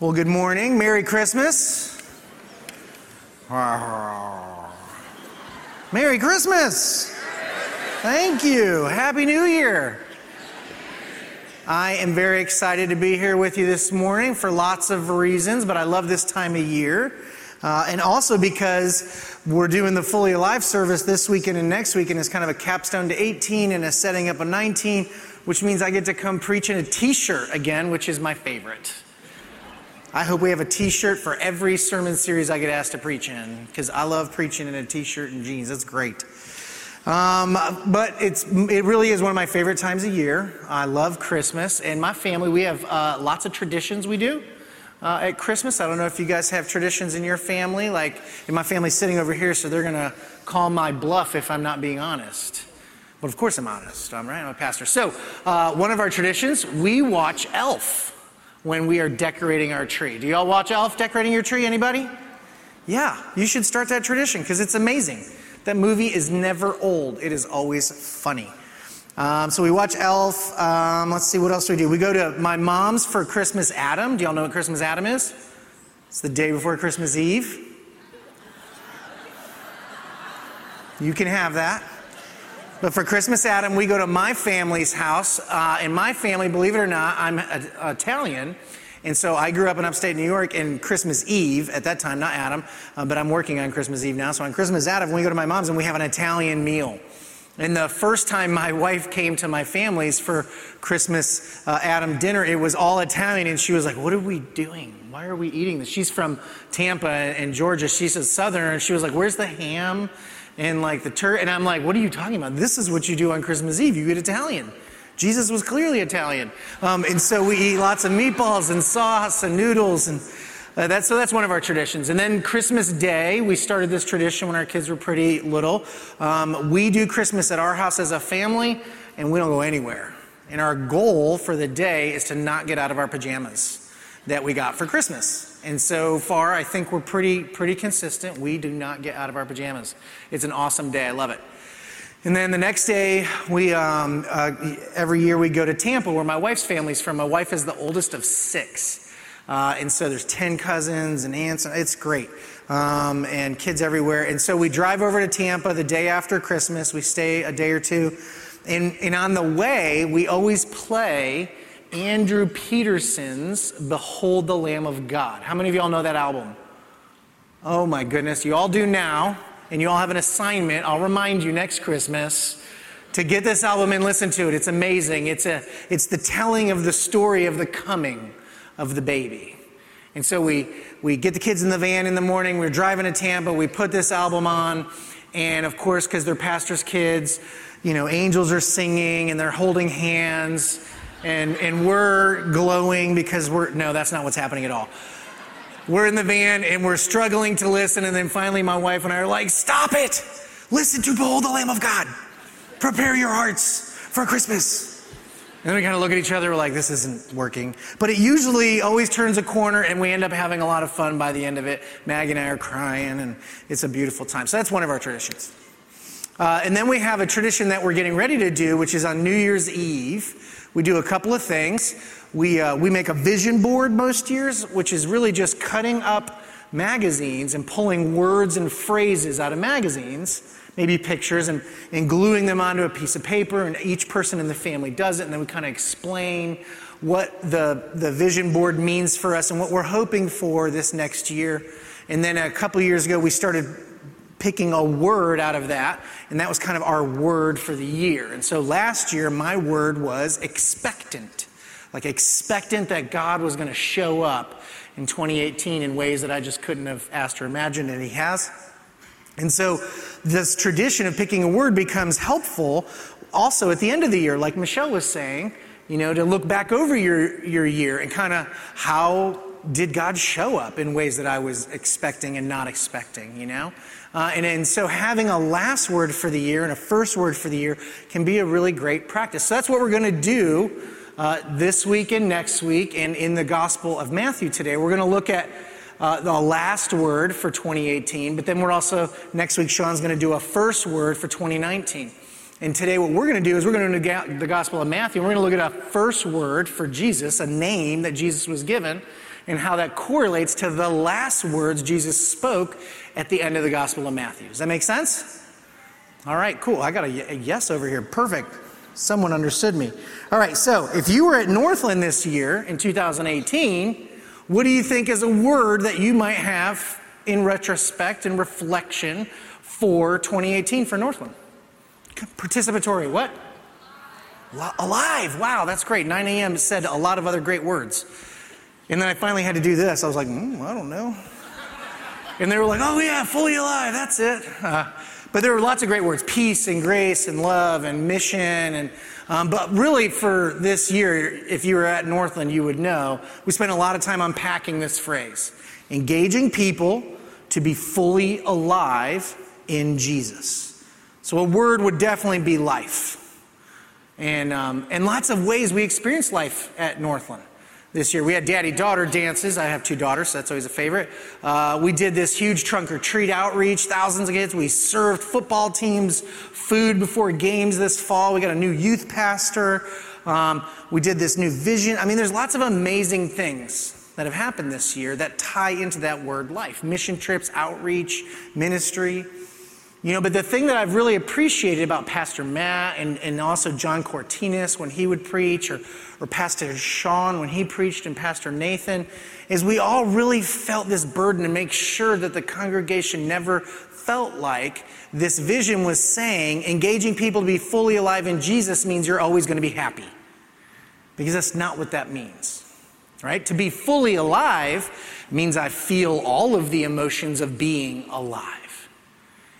Well, good morning. Merry Christmas. Merry Christmas. Thank you. Happy New Year. I am very excited to be here with you this morning for lots of reasons, but I love this time of year. Uh, and also because we're doing the Fully Alive service this weekend and next weekend is kind of a capstone to 18 and a setting up a 19, which means I get to come preach in a t shirt again, which is my favorite. I hope we have a t shirt for every sermon series I get asked to preach in because I love preaching in a t shirt and jeans. That's great. Um, but it's, it really is one of my favorite times of year. I love Christmas, and my family, we have uh, lots of traditions we do. Uh, at Christmas. I don't know if you guys have traditions in your family. Like, my family's sitting over here, so they're going to call my bluff if I'm not being honest. But of course, I'm honest. I'm right. I'm a pastor. So, uh, one of our traditions, we watch Elf when we are decorating our tree. Do y'all watch Elf decorating your tree? Anybody? Yeah, you should start that tradition because it's amazing. That movie is never old, it is always funny. Um, so we watch Elf. Um, let's see, what else do we do? We go to my mom's for Christmas Adam. Do y'all know what Christmas Adam is? It's the day before Christmas Eve. You can have that. But for Christmas Adam, we go to my family's house. Uh, and my family, believe it or not, I'm a- Italian. And so I grew up in upstate New York and Christmas Eve, at that time, not Adam, uh, but I'm working on Christmas Eve now. So on Christmas Adam, we go to my mom's and we have an Italian meal. And the first time my wife came to my family's for Christmas uh, Adam dinner, it was all Italian. And she was like, What are we doing? Why are we eating this? She's from Tampa and Georgia. She's a southerner. And she was like, Where's the ham? And like the turkey. And I'm like, what are you talking about? This is what you do on Christmas Eve. You eat Italian. Jesus was clearly Italian. Um, and so we eat lots of meatballs and sauce and noodles. And uh, that's, so that's one of our traditions. And then Christmas Day, we started this tradition when our kids were pretty little. Um, we do Christmas at our house as a family, and we don't go anywhere. And our goal for the day is to not get out of our pajamas that we got for Christmas. And so far, I think we're pretty, pretty consistent. We do not get out of our pajamas. It's an awesome day. I love it. And then the next day, we um, uh, every year we go to Tampa, where my wife's family's from. My wife is the oldest of six, uh, and so there's ten cousins and aunts. And It's great, um, and kids everywhere. And so we drive over to Tampa the day after Christmas. We stay a day or two, and, and on the way, we always play Andrew Peterson's Behold the Lamb of God. How many of y'all know that album? Oh my goodness, you all do now, and you all have an assignment. I'll remind you next Christmas to get this album and listen to it. It's amazing. It's, a, it's the telling of the story of the coming of the baby. And so we, we get the kids in the van in the morning, we're driving to Tampa, we put this album on, and of course, because they're pastor's kids, you know, angels are singing and they're holding hands and, and we're glowing because we're, no, that's not what's happening at all. We're in the van and we're struggling to listen, and then finally my wife and I are like, stop it! Listen to Behold the Lamb of God. Prepare your hearts for Christmas. And then we kind of look at each other, we're like, this isn't working. But it usually always turns a corner, and we end up having a lot of fun by the end of it. Maggie and I are crying, and it's a beautiful time. So that's one of our traditions. Uh, and then we have a tradition that we're getting ready to do, which is on New Year's Eve. We do a couple of things. We, uh, we make a vision board most years, which is really just cutting up magazines and pulling words and phrases out of magazines, maybe pictures, and, and gluing them onto a piece of paper. And each person in the family does it. And then we kind of explain what the, the vision board means for us and what we're hoping for this next year. And then a couple years ago, we started picking a word out of that, and that was kind of our word for the year. And so last year, my word was expectant. Like expectant that God was going to show up in 2018 in ways that I just couldn't have asked or imagined, and He has. And so this tradition of picking a word becomes helpful also at the end of the year, like Michelle was saying, you know, to look back over your, your year and kind of how did God show up in ways that I was expecting and not expecting, you know? Uh, and, and so having a last word for the year and a first word for the year can be a really great practice. So that's what we're going to do uh, this week and next week. And in the Gospel of Matthew today, we're going to look at uh, the last word for 2018, but then we're also, next week, Sean's going to do a first word for 2019. And today, what we're going to do is we're going to the Gospel of Matthew. We're going to look at a first word for Jesus, a name that Jesus was given. And how that correlates to the last words Jesus spoke at the end of the Gospel of Matthew. Does that make sense? All right, cool. I got a, yes over here. Perfect. Someone understood me. All right, so if you were at Northland this year in 2018, what do you think is a word that you might have in retrospect and reflection for 2018 for Northland? Participatory, what? Alive. Wow, that's great. 9 a.m. said a lot of other great words. And then I finally had to do this. I was like, mm, I don't know. And they were like, oh, yeah, fully alive. That's it. Uh, but there were lots of great words peace and grace and love and mission. And, um, but really, for this year, if you were at Northland, you would know we spent a lot of time unpacking this phrase engaging people to be fully alive in Jesus. So a word would definitely be life. And, um, and lots of ways we experience life at Northland this year. We had daddy daughter dances. I have two daughters, so that's always a favorite. Uh, we did this huge trunk or treat outreach, thousands of kids. We served football teams food before games this fall. We got a new youth pastor. Um, we did this new vision. I mean, there's lots of amazing things that have happened this year that tie into that word life mission trips, outreach, ministry. You know, but the thing that I've really appreciated about Pastor Matt and, and also John Cortinas when he would preach, or, or Pastor Sean when he preached, and Pastor Nathan, is we all really felt this burden to make sure that the congregation never felt like this vision was saying engaging people to be fully alive in Jesus means you're always going to be happy. Because that's not what that means. Right? To be fully alive means I feel all of the emotions of being alive.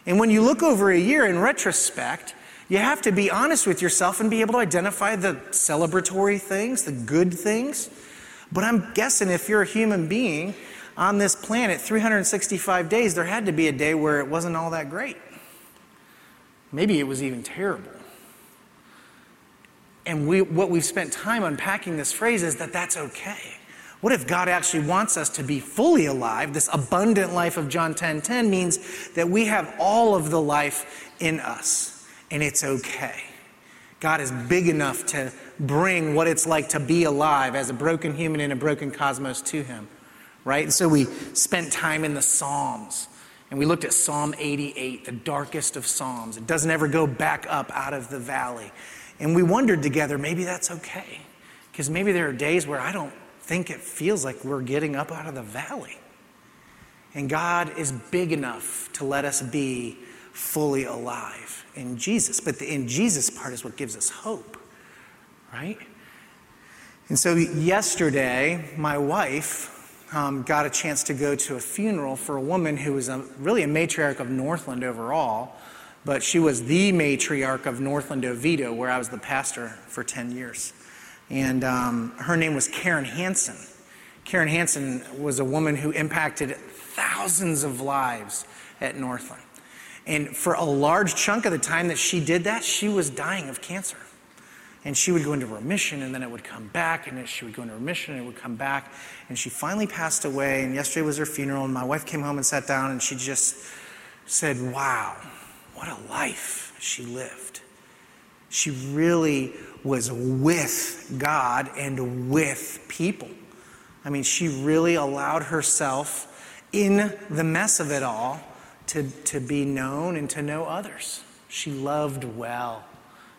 And when you look over a year in retrospect, you have to be honest with yourself and be able to identify the celebratory things, the good things. But I'm guessing if you're a human being on this planet 365 days, there had to be a day where it wasn't all that great. Maybe it was even terrible. And we, what we've spent time unpacking this phrase is that that's okay. What if God actually wants us to be fully alive? This abundant life of John 10 10 means that we have all of the life in us, and it's okay. God is big enough to bring what it's like to be alive as a broken human in a broken cosmos to Him, right? And so we spent time in the Psalms. And we looked at Psalm 88, the darkest of Psalms. It doesn't ever go back up out of the valley. And we wondered together, maybe that's okay. Because maybe there are days where I don't think it feels like we're getting up out of the valley. And God is big enough to let us be fully alive in Jesus. But the in Jesus part is what gives us hope, right? And so yesterday, my wife um, got a chance to go to a funeral for a woman who was a, really a matriarch of Northland overall, but she was the matriarch of Northland Oviedo, where I was the pastor for 10 years and um, her name was Karen Hansen. Karen Hansen was a woman who impacted thousands of lives at Northland. And for a large chunk of the time that she did that, she was dying of cancer. And she would go into remission, and then it would come back, and she would go into remission, and it would come back. And she finally passed away, and yesterday was her funeral, and my wife came home and sat down, and she just said, Wow, what a life she lived. She really was with God and with people. I mean, she really allowed herself in the mess of it all to, to be known and to know others. She loved well.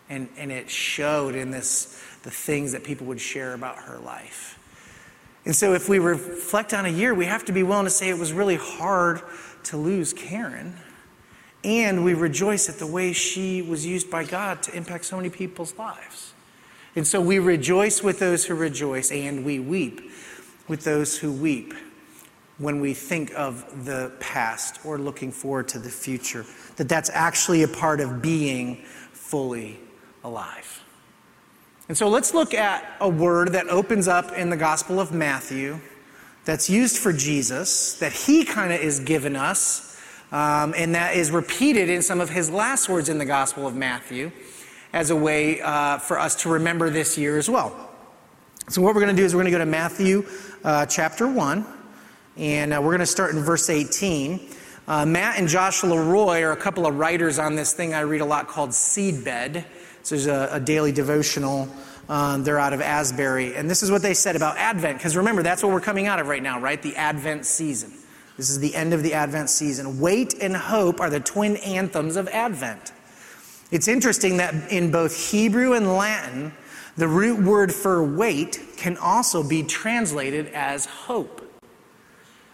And, and it showed in this the things that people would share about her life. And so if we reflect on a year, we have to be willing to say it was really hard to lose Karen. And we rejoice at the way she was used by God to impact so many people's lives. And so we rejoice with those who rejoice, and we weep with those who weep when we think of the past or looking forward to the future. That that's actually a part of being fully alive. And so let's look at a word that opens up in the Gospel of Matthew that's used for Jesus, that he kind of is given us, um, and that is repeated in some of his last words in the Gospel of Matthew as a way uh, for us to remember this year as well. So, what we're going to do is we're going to go to Matthew uh, chapter 1, and uh, we're going to start in verse 18. Uh, Matt and Joshua Leroy are a couple of writers on this thing I read a lot called Seedbed. So, there's a, a daily devotional Um, they're out of Asbury. And this is what they said about Advent, because remember, that's what we're coming out of right now, right? The Advent season. This is the end of the Advent season. Wait and hope are the twin anthems of Advent. It's interesting that in both Hebrew and Latin, the root word for wait can also be translated as hope.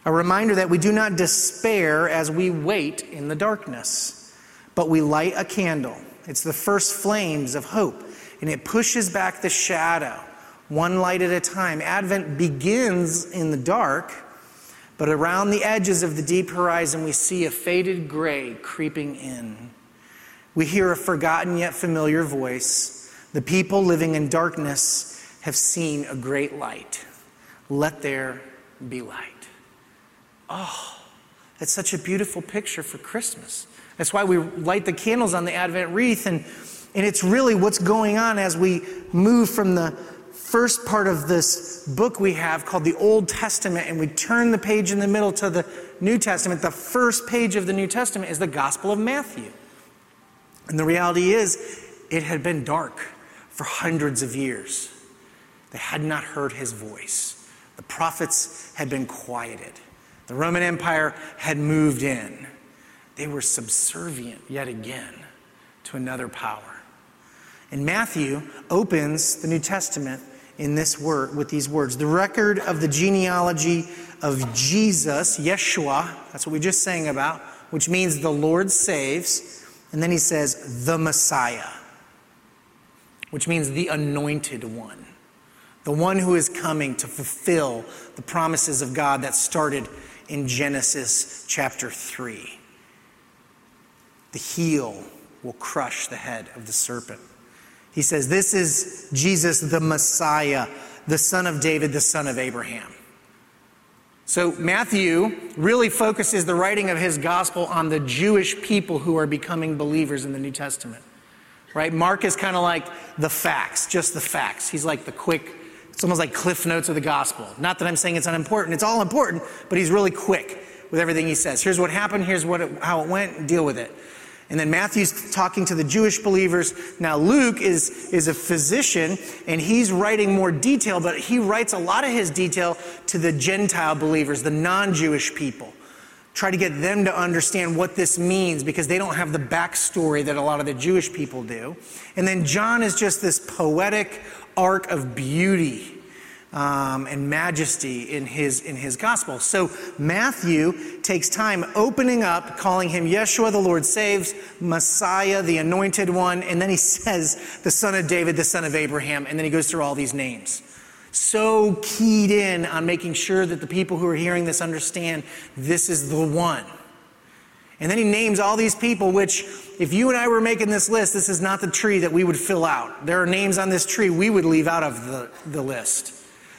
A reminder that we do not despair as we wait in the darkness, but we light a candle. It's the first flames of hope and it pushes back the shadow one light at a time. Advent begins in the dark, but around the edges of the deep horizon, we see a faded gray creeping in. We hear a forgotten yet familiar voice. The people living in darkness have seen a great light. Let there be light. Oh, that's such a beautiful picture for Christmas. That's why we light the candles on the Advent wreath and and it's really what's going on as we move from the first part of this book we have called the Old Testament and we turn the page in the middle to the New Testament. The first page of the New Testament is the Gospel of Matthew. And the reality is, it had been dark for hundreds of years. They had not heard his voice. The prophets had been quieted. The Roman Empire had moved in. They were subservient yet again to another power. And Matthew opens the New Testament in this word with these words the record of the genealogy of Jesus, Yeshua, that's what we just sang about, which means the Lord saves. And then he says, the Messiah, which means the anointed one, the one who is coming to fulfill the promises of God that started in Genesis chapter 3. The heel will crush the head of the serpent. He says, This is Jesus the Messiah, the son of David, the son of Abraham. So Matthew really focuses the writing of his gospel on the Jewish people who are becoming believers in the New Testament. Right? Mark is kind of like the facts, just the facts. He's like the quick, it's almost like cliff notes of the gospel. Not that I'm saying it's unimportant, it's all important, but he's really quick with everything he says. Here's what happened, here's what it, how it went, deal with it. And then Matthew's talking to the Jewish believers. Now, Luke is, is a physician and he's writing more detail, but he writes a lot of his detail to the Gentile believers, the non Jewish people. Try to get them to understand what this means because they don't have the backstory that a lot of the Jewish people do. And then John is just this poetic arc of beauty um, and majesty in his, in his gospel. So Matthew takes time opening up, calling him Yeshua, the Lord saves, Messiah, the anointed one, and then he says, the son of David, the son of Abraham, and then he goes through all these names. So keyed in on making sure that the people who are hearing this understand this is the one. And then he names all these people, which, if you and I were making this list, this is not the tree that we would fill out. There are names on this tree we would leave out of the, the list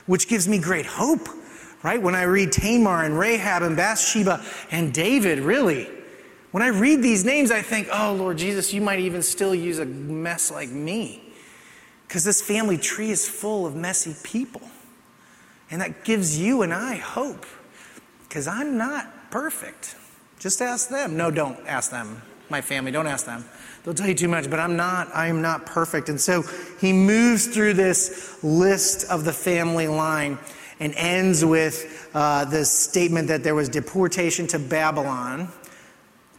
which gives me great hope, right? When I read Tamar and Rahab and Bathsheba and David, really. When I read these names, I think, oh, Lord Jesus, you might even still use a mess like me. Because this family tree is full of messy people. And that gives you and I hope. Because I'm not perfect. Just ask them. No, don't ask them. My family, don't ask them. They'll tell you too much, but I'm not, I am not perfect. And so he moves through this list of the family line and ends with uh, the statement that there was deportation to Babylon.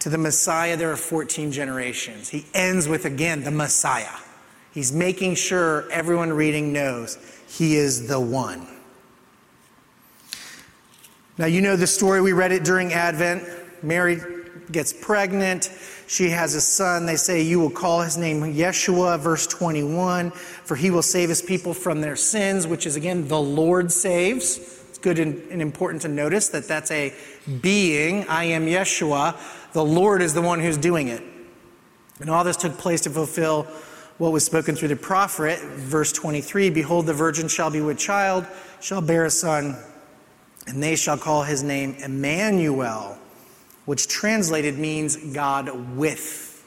To the Messiah, there are 14 generations. He ends with, again, the Messiah. He's making sure everyone reading knows he is the one. Now, you know the story. We read it during Advent. Mary gets pregnant. She has a son. They say, You will call his name Yeshua, verse 21, for he will save his people from their sins, which is again, the Lord saves. It's good and, and important to notice that that's a being. I am Yeshua. The Lord is the one who's doing it. And all this took place to fulfill what was spoken through the prophet, verse 23 Behold, the virgin shall be with child, shall bear a son, and they shall call his name Emmanuel which translated means God with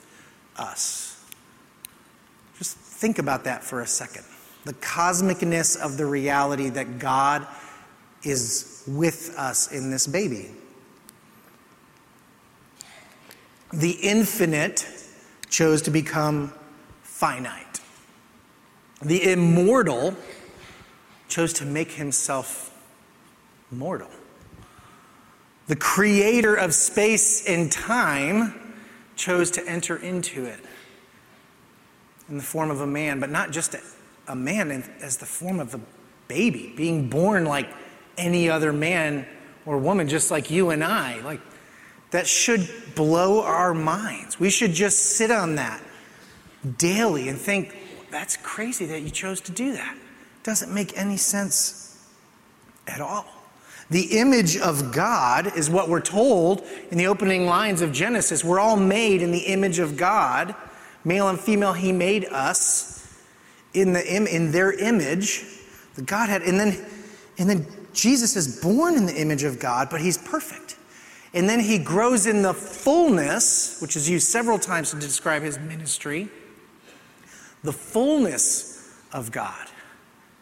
us. Just think about that for a second. The cosmicness of the reality that God is with us in this baby. The infinite chose to become finite. the immortal, chose to make himself mortal. The creator of space and time chose to enter into it in the form of a man, but not just a, man as the form of a baby, being born like any other man or woman, just like you and I. Like, that should blow our minds. We should just sit on that daily and think, that's crazy that you chose to do that. Doesn't make any sense at all. The image of God is what we're told in the opening lines of Genesis. We're all made in the image of God. Male and female, He made us in, the, in their image, the Godhead. And then, and then Jesus is born in the image of God, but He's perfect. And then He grows in the fullness, which is used several times to describe His ministry, the fullness of God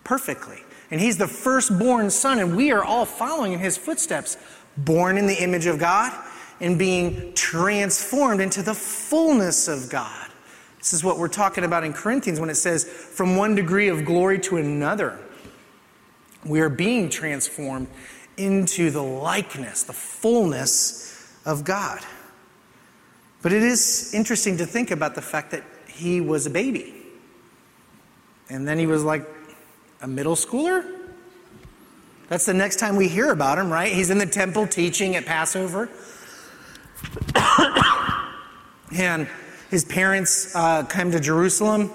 perfectly. And He's the firstborn Son, and we are all following in His footsteps, born in the image of God and being transformed into the fullness of God. This is what we're talking about in Corinthians when it says, from one degree of glory to another. We are being transformed into the likeness, the fullness of God. But it is interesting to think about the fact that he was a baby. And then he was like a middle schooler. That's the next time we hear about him, right? He's in the temple teaching at Passover. and his parents uh, come to Jerusalem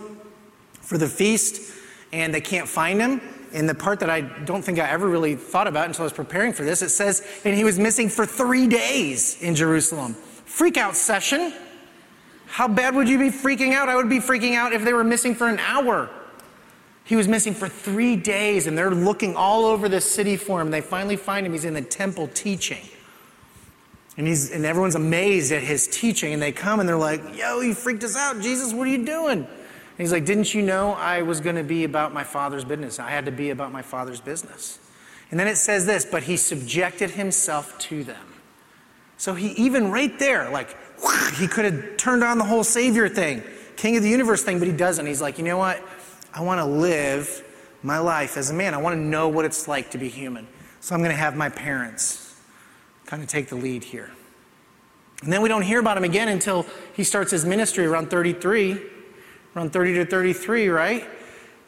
for the feast and they can't find him. And the part that I don't think I ever really thought about until I was preparing for this, it says, and he was missing for three days in Jerusalem. Freak out session. How bad would you be freaking out? I would be freaking out if they were missing for an hour. He was missing for three days, and they're looking all over the city for him. They finally find him. He's in the temple teaching. And, he's, and everyone's amazed at his teaching, and they come and they're like, Yo, you freaked us out. Jesus, what are you doing? And he's like, Didn't you know I was going to be about my father's business? I had to be about my father's business. And then it says this, but he subjected himself to them. So he, even right there, like, he could have turned on the whole Savior thing, King of the universe thing, but he doesn't. He's like, You know what? I want to live my life as a man. I want to know what it's like to be human. So I'm going to have my parents kind of take the lead here. And then we don't hear about him again until he starts his ministry around 33, around 30 to 33, right?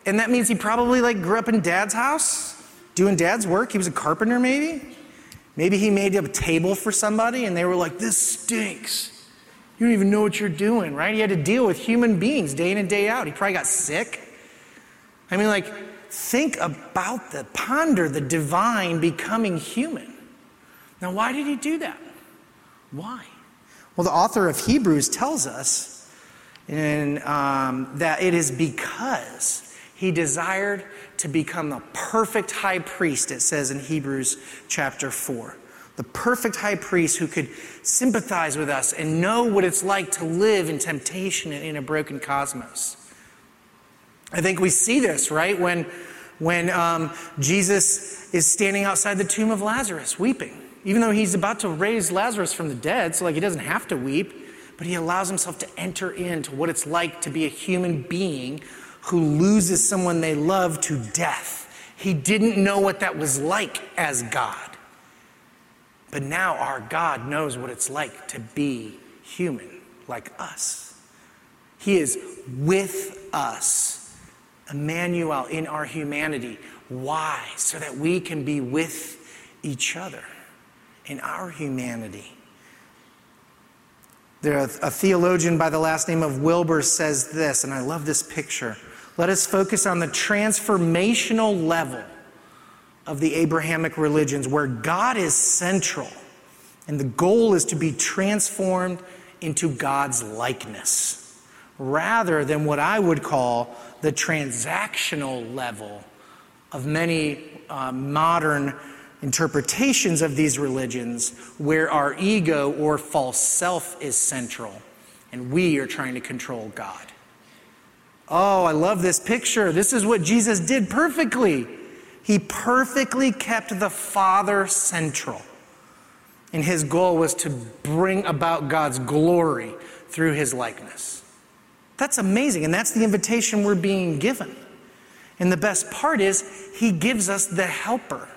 And that means he probably like grew up in dad's house, doing dad's work. He was a carpenter maybe. Maybe he made up a table for somebody and they were like, this stinks. You don't even know what you're doing, right? He had to deal with human beings day in and day out. He probably got sick. I mean, like, think about the ponder the divine becoming human. Now, why did he do that? Why? Well, the author of Hebrews tells us in, um, that it is because he desired to become the perfect high priest, it says in Hebrews chapter 4. The perfect high priest who could sympathize with us and know what it's like to live in temptation and in a broken cosmos. I think we see this, right? When, when um, Jesus is standing outside the tomb of Lazarus, weeping even though he's about to raise Lazarus from the dead, so like he doesn't have to weep, but he allows himself to enter into what it's like to be a human being who loses someone they love to death. He didn't know what that was like as God. But now our God knows what it's like to be human like us. He is with us, Emmanuel, in our humanity. Why? So that we can be with each other in our humanity. There, a theologian by the last name of Wilber says this, and I love this picture. Let us focus on the transformational level of the Abrahamic religions where God is central and the goal is to be transformed into God's likeness rather than what I would call the transactional level of many uh, modern interpretations of these religions where our ego or false self is central and we are trying to control God. Oh, I love this picture. This is what Jesus did perfectly. He perfectly kept the Father central. And his goal was to bring about God's glory through his likeness. That's amazing. And that's the invitation we're being given. And the best part is, he gives us the helper.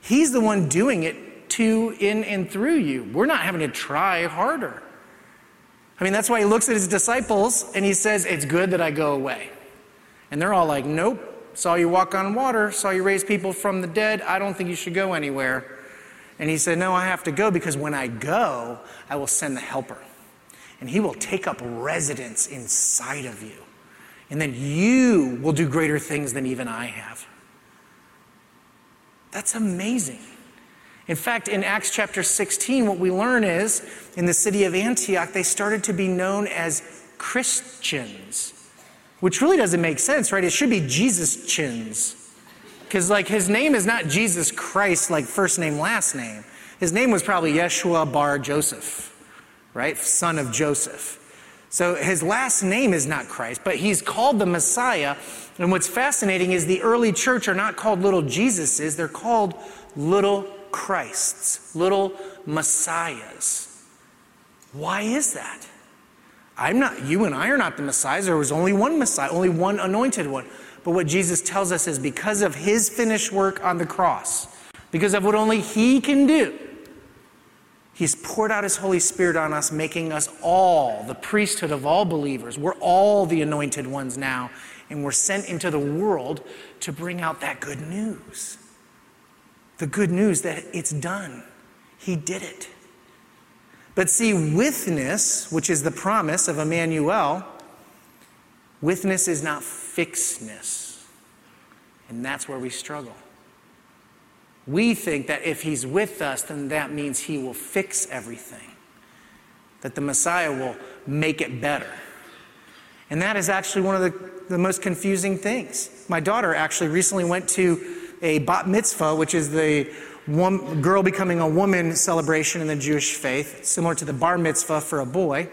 He's the one doing it to, in, and through you. We're not having to try harder. I mean, that's why he looks at his disciples and he says, It's good that I go away. And they're all like, Nope, saw you walk on water, saw you raise people from the dead. I don't think you should go anywhere. And he said, No, I have to go because when I go, I will send the helper. And he will take up residence inside of you. And then you will do greater things than even I have. That's amazing. In fact, in Acts chapter 16, what we learn is in the city of Antioch, they started to be known as Christians, which really doesn't make sense, right? It should be Jesus chins. Because, like, his name is not Jesus Christ, like first name, last name. His name was probably Yeshua bar Joseph, right? Son of Joseph. So his last name is not Christ, but he's called the Messiah. And what's fascinating is the early church are not called little Jesuses, they're called little Christs, little Messiahs. Why is that? I'm not, you and I are not the Messiahs. There was only one Messiah, only one anointed one. But what Jesus tells us is because of his finished work on the cross, because of what only he can do, He's poured out His Holy Spirit on us, making us all the priesthood of all believers. We're all the anointed ones now, and we're sent into the world to bring out that good news. The good news that it's done. He did it. But see, withness, which is the promise of Emmanuel, withness is not fixedness. And that's where we struggle. We think that if he's with us, then that means he will fix everything, that the Messiah will make it better. And that is actually one of the, the most confusing things. My daughter actually recently went to a bat mitzvah, which is the one, girl becoming a woman celebration in the Jewish faith, similar to the bar mitzvah for a boy.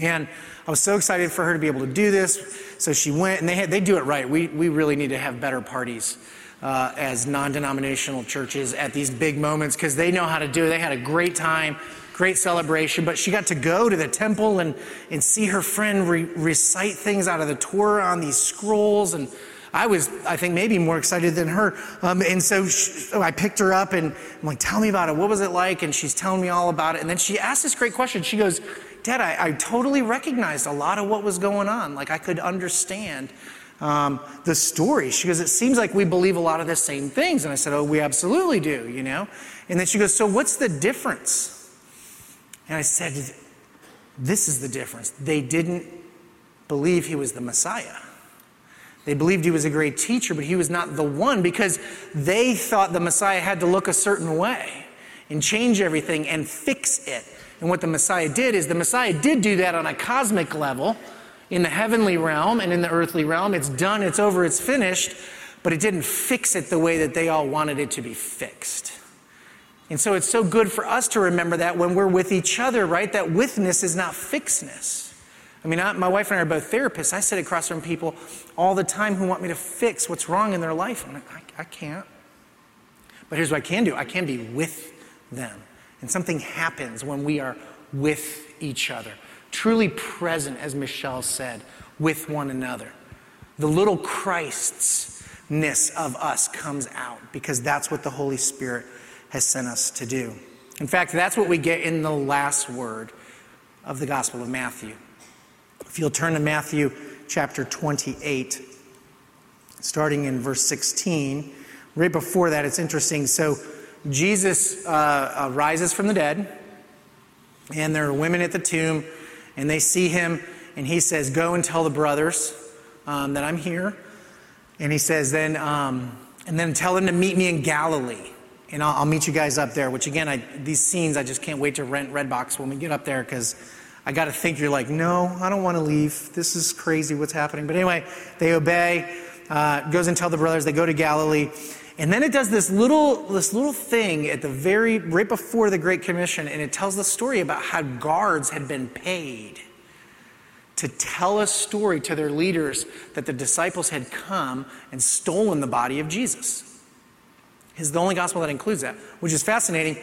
And I was so excited for her to be able to do this. So she went, and they, had, they do it right. We, we really need to have better parties uh, as non denominational churches at these big moments because they know how to do it. They had a great time, great celebration, but she got to go to the temple and, and see her friend re- recite things out of the Torah on these scrolls. And I was, I think, maybe more excited than her. Um, and so, she, so I picked her up and I'm like, tell me about it. What was it like? And she's telling me all about it. And then she asked this great question. She goes, Dad, I, I totally recognized a lot of what was going on. Like, I could understand um, the story. She goes, It seems like we believe a lot of the same things. And I said, Oh, we absolutely do, you know? And then she goes, So what's the difference? And I said, This is the difference. They didn't believe he was the Messiah. They believed he was a great teacher, but he was not the one because they thought the Messiah had to look a certain way and change everything and fix it. And what the Messiah did is the Messiah did do that on a cosmic level in the heavenly realm and in the earthly realm. It's done, it's over, it's finished, but it didn't fix it the way that they all wanted it to be fixed. And so it's so good for us to remember that when we're with each other, right? That withness is not fixedness. I mean, I, my wife and I are both therapists. I sit across from people all the time who want me to fix what's wrong in their life. And I, I can't. But here's what I can do I can be with them. And something happens when we are with each other truly present, as Michelle said, with one another. The little Christsness of us comes out because that's what the Holy Spirit has sent us to do. In fact, that's what we get in the last word of the Gospel of Matthew. If you'll turn to Matthew chapter 28, starting in verse 16, right before that, it's interesting. So, Jesus uh, uh, rises from the dead, and there are women at the tomb and they see him, and he says, Go and tell the brothers um, that I'm here. And he says, Then, um, and then tell them to meet me in Galilee. And I'll, I'll meet you guys up there, which again, I, these scenes, I just can't wait to rent Redbox when we get up there because I got to think you're like, no, I don't want to leave. This is crazy what's happening. But anyway, they obey, uh, goes and tell the brothers, they go to Galilee. And then it does this little, this little thing at the very, right before the Great Commission, and it tells the story about how guards had been paid to tell a story to their leaders that the disciples had come and stolen the body of Jesus. Is the only gospel that includes that, which is fascinating,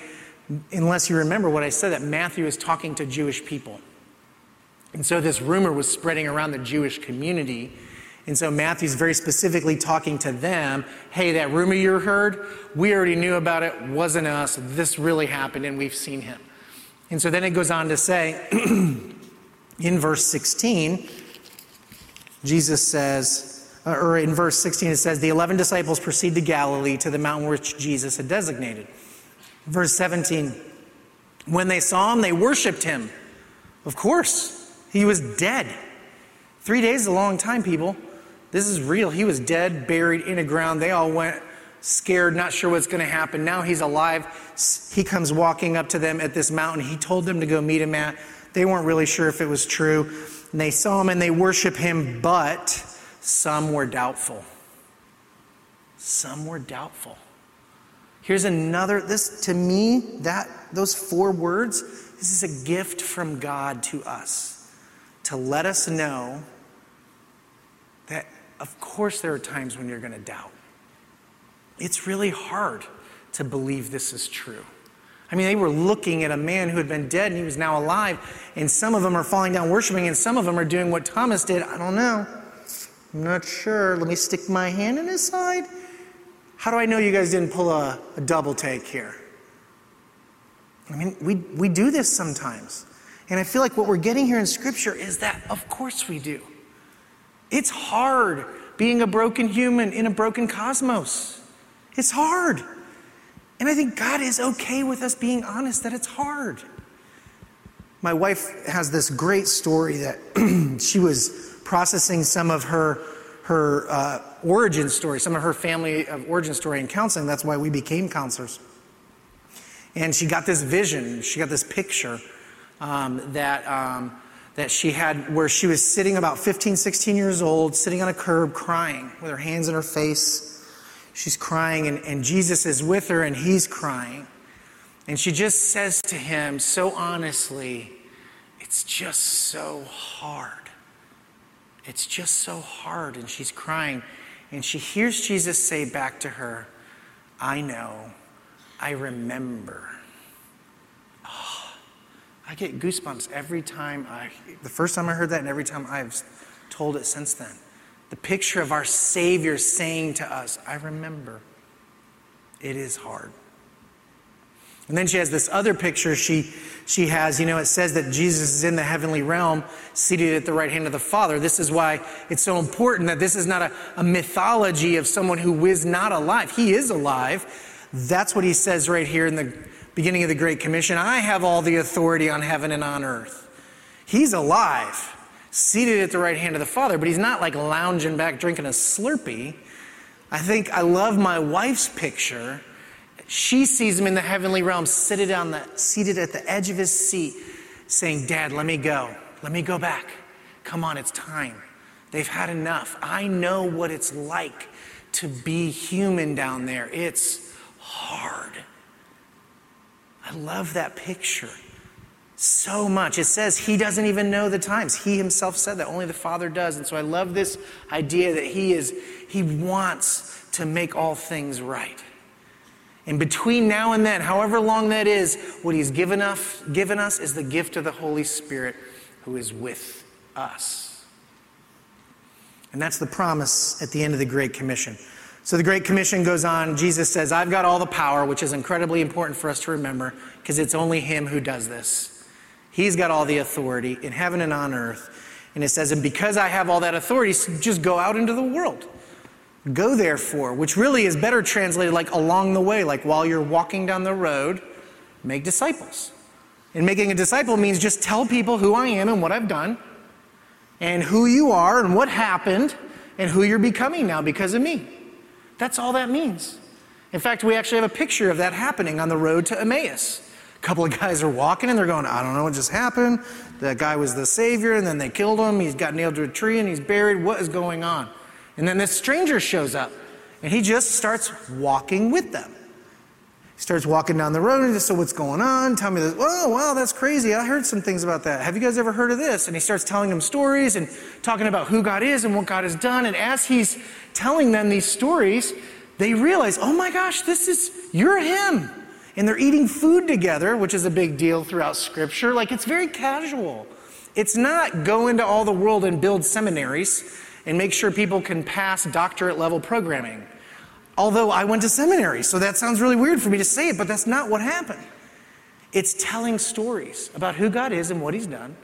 unless you remember what I said that Matthew is talking to Jewish people. And so this rumor was spreading around the Jewish community And so Matthew's very specifically talking to them hey, that rumor you heard, we already knew about it, wasn't us. This really happened, and we've seen him. And so then it goes on to say in verse 16, Jesus says, uh, or in verse 16, it says, the 11 disciples proceed to Galilee to the mountain which Jesus had designated. Verse 17, when they saw him, they worshiped him. Of course, he was dead. Three days is a long time, people. This is real. He was dead, buried in the ground. They all went scared, not sure what's going to happen. Now he's alive. He comes walking up to them at this mountain. He told them to go meet him at. They weren't really sure if it was true. And they saw him and they worship him, but some were doubtful. Some were doubtful. Here's another this to me that those four words this is a gift from God to us to let us know of course, there are times when you're going to doubt. It's really hard to believe this is true. I mean, they were looking at a man who had been dead and he was now alive, and some of them are falling down worshiping, and some of them are doing what Thomas did. I don't know. I'm not sure. Let me stick my hand in his side. How do I know you guys didn't pull a, a double take here? I mean, we, we do this sometimes. And I feel like what we're getting here in Scripture is that, of course, we do. It's hard being a broken human in a broken cosmos. It's hard. And I think God is okay with us being honest that it's hard. My wife has this great story that she was processing some of her her uh, origin story, some of her family of origin story in counseling. That's why we became counselors. And she got this vision, she got this picture um, that um, that she had where she was sitting about 15, 16 years old, sitting on a curb crying with her hands in her face. She's crying, and, and Jesus is with her, and he's crying. And she just says to him so honestly, It's just so hard. It's just so hard. And she's crying. And she hears Jesus say back to her, I know, I remember. I get goosebumps every time I, the first time I heard that, and every time I've told it since then. The picture of our Savior saying to us, I remember. It is hard. And then she has this other picture she, she has. You know, it says that Jesus is in the heavenly realm, seated at the right hand of the Father. This is why it's so important that this is not a, a mythology of someone who is not alive. He is alive. That's what he says right here in the beginning of the Great Commission, I have all the authority on heaven and on earth. He's alive, seated at the right hand of the Father, but he's not like lounging back drinking a Slurpee. I think I love my wife's picture. She sees him in the heavenly realm, seated, on the, seated at the edge of his seat, saying, Dad, let me go. Let me go back. Come on, it's time. They've had enough. I know what it's like to be human down there. It's hard. I love that picture so much. It says he doesn't even know the times. He himself said that only the Father does. And so I love this idea that he is he wants to make all things right. And between now and then, however long that is, what he's given us, given us is the gift of the Holy Spirit who is with us. And that's the promise at the end of the Great Commission. So the Great Commission goes on. Jesus says, I've got all the power, which is incredibly important for us to remember because it's only Him who does this. He's got all the authority in heaven and on earth. And it says, and because I have all that authority, just go out into the world. Go therefore, which really is better translated like along the way, like while you're walking down the road, make disciples. And making a disciple means just tell people who I am and what I've done, and who you are and what happened, and who you're becoming now because of me. That's all that means. In fact, we actually have a picture of that happening on the road to Emmaus. A couple of guys are walking and they're going, I don't know what just happened. That guy was the Savior and then they killed him. He's got nailed to a tree and he's buried. What is going on? And then this stranger shows up and he just starts walking with them. He starts walking down the road and he says, So what's going on? Tell me this. Oh, wow, that's crazy. I heard some things about that. Have you guys ever heard of this? And he starts telling them stories and talking about who God is and what God has done. And as he's telling them these stories, they realize, oh my gosh, this is, you're him. And they're eating food together, which is a big deal throughout Scripture. Like it's very casual. It's not go into all the world and build seminaries and make sure people can pass doctorate level programming. Although I went to seminary, so that sounds really weird for me to say it, but that's not what happened. It's telling stories about who God is and what He's done,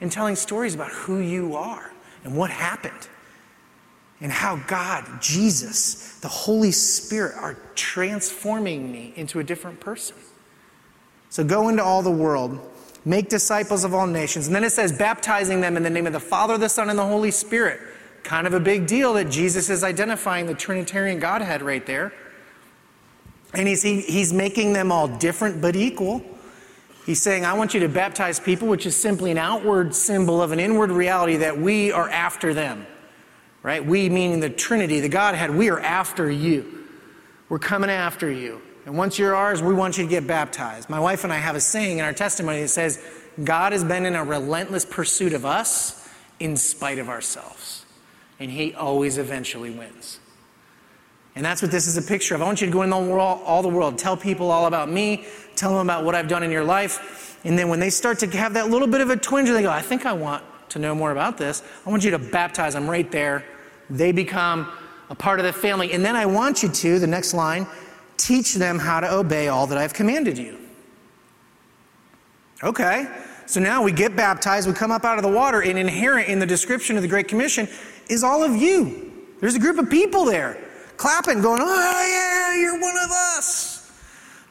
and telling stories about who you are and what happened, and how God, Jesus, the Holy Spirit are transforming me into a different person. So go into all the world, make disciples of all nations. And then it says, baptizing them in the name of the Father, the Son, and the Holy Spirit. Kind of a big deal that Jesus is identifying the Trinitarian Godhead right there. And he's, he, he's making them all different but equal. He's saying, I want you to baptize people, which is simply an outward symbol of an inward reality that we are after them. Right? We, meaning the Trinity, the Godhead, we are after you. We're coming after you. And once you're ours, we want you to get baptized. My wife and I have a saying in our testimony that says, God has been in a relentless pursuit of us in spite of ourselves. And He always eventually wins. And that's what this is a picture of. I want you to go in the world, all the world, tell people all about me, tell them about what I've done in your life. And then when they start to have that little bit of a twinge, they go, I think I want to know more about this. I want you to baptize them right there. They become a part of the family. And then I want you to, the next line, teach them how to obey all that I've commanded you. Okay, so now we get baptized, we come up out of the water, and inherent in the description of the Great Commission is all of you. There's a group of people there clapping, going, Oh, yeah, you're one of us.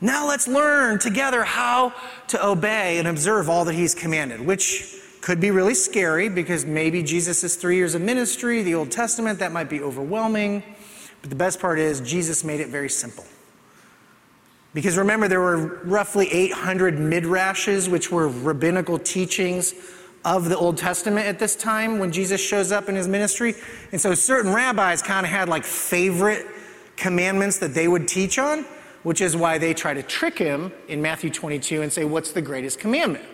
Now let's learn together how to obey and observe all that He's commanded, which could be really scary because maybe Jesus' three years of ministry, the Old Testament, that might be overwhelming. But the best part is, Jesus made it very simple. Because remember, there were roughly 800 midrashes, which were rabbinical teachings of the Old Testament at this time when Jesus shows up in his ministry. And so certain rabbis kind of had like favorite commandments that they would teach on, which is why they try to trick him in Matthew 22 and say, What's the greatest commandment?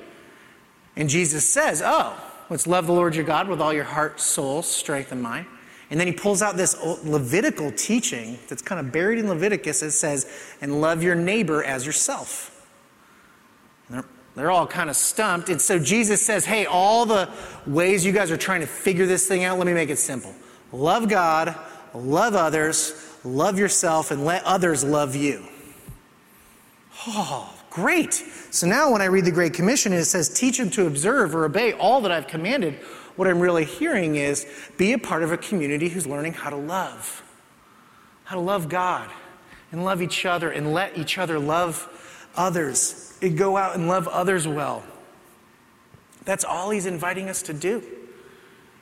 And Jesus says, Oh, let's love the Lord your God with all your heart, soul, strength, and mind. And then he pulls out this Levitical teaching that's kind of buried in Leviticus. It says, and love your neighbor as yourself. They're, they're all kind of stumped. And so Jesus says, hey, all the ways you guys are trying to figure this thing out, let me make it simple. Love God, love others, love yourself, and let others love you. Oh, great. So now when I read the Great Commission, it says, teach them to observe or obey all that I've commanded what I'm really hearing is be a part of a community who's learning how to love, how to love God and love each other and let each other love others and go out and love others well. That's all he's inviting us to do.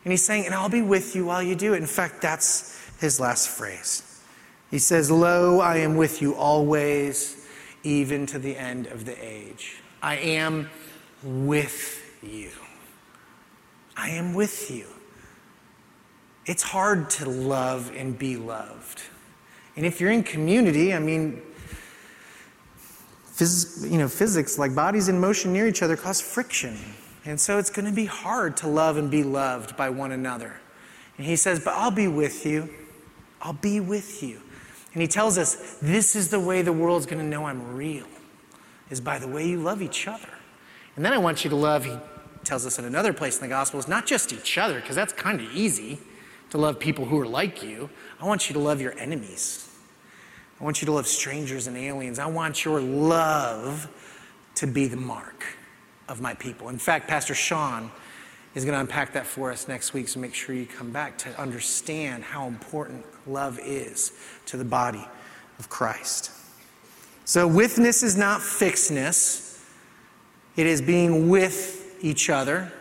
And he's saying, and I'll be with you while you do it. In fact, that's his last phrase. He says, Lo, I am with you always, even to the end of the age. I am with you. I am with you. It's hard to love and be loved. And if you're in community, I mean, phys- you know, physics, like bodies in motion near each other, cause friction. And so it's going to be hard to love and be loved by one another. And he says, But I'll be with you. I'll be with you. And he tells us this is the way the world's going to know I'm real, is by the way you love each other. And then I want you to love he tells us in another place in the Gospels, not just each other, because that's kind of easy to love people who are like you. I want you to love your enemies. I want you to love strangers and aliens. I want your love to be the mark of my people. In fact, Pastor Sean is going to unpack that for us next week, so make sure you come back to understand how important love is to the body of Christ. So, withness is not fixedness, it is being with each other.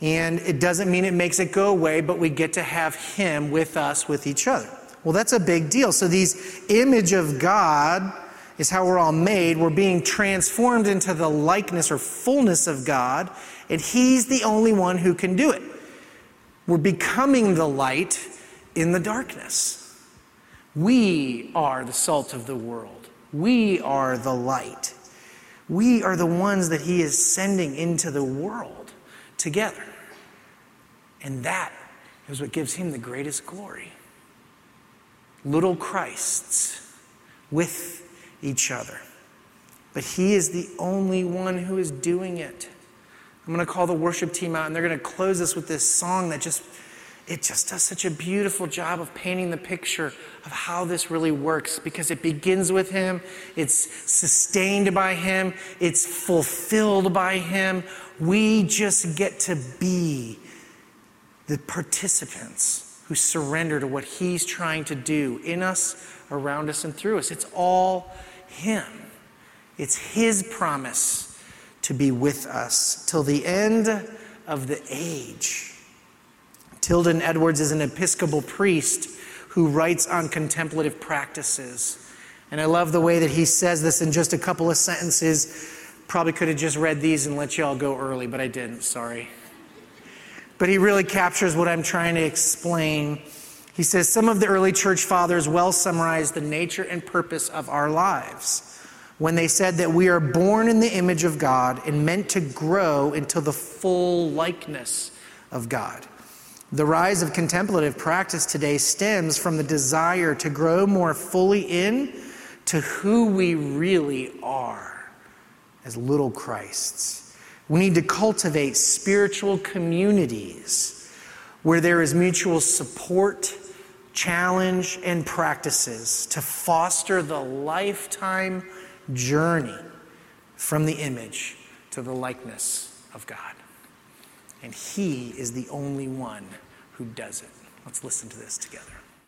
And it doesn't mean it makes it go away, but we get to have Him with us, with each other. Well, that's a big deal. So, these image of God is how we're all made. We're being transformed into the likeness or fullness of God, and He's the only one who can do it. We're becoming the light in the darkness. We are the salt of the world, we are the light. We are the ones that He is sending into the world together. And that is what gives Him the greatest glory. Little Christs with each other. But He is the only one who is doing it. I'm going to call the worship team out, and they're going to close us with this song that just it just does such a beautiful job of painting the picture of how this really works because it begins with Him, it's sustained by Him, it's fulfilled by Him. We just get to be the participants who surrender to what He's trying to do in us, around us, and through us. It's all Him. It's His promise to be with us till the end of the age. Tilden Edwards is an Episcopal priest who writes on contemplative practices. And I love the way that he says this in just a couple of sentences. Probably could have just read these and let y'all go early, but I didn't, sorry. But he really captures what I'm trying to explain. He says some of the early church fathers well summarized the nature and purpose of our lives when they said that we are born in the image of God and meant to grow into the full likeness of God. The rise of contemplative practice today stems from the desire to grow more fully in to who we really are as little Christs. We need to cultivate spiritual communities where there is mutual support, challenge, and practices to foster the lifetime journey from the image to the likeness of God. And He is the only one who does it. Let's listen to this together.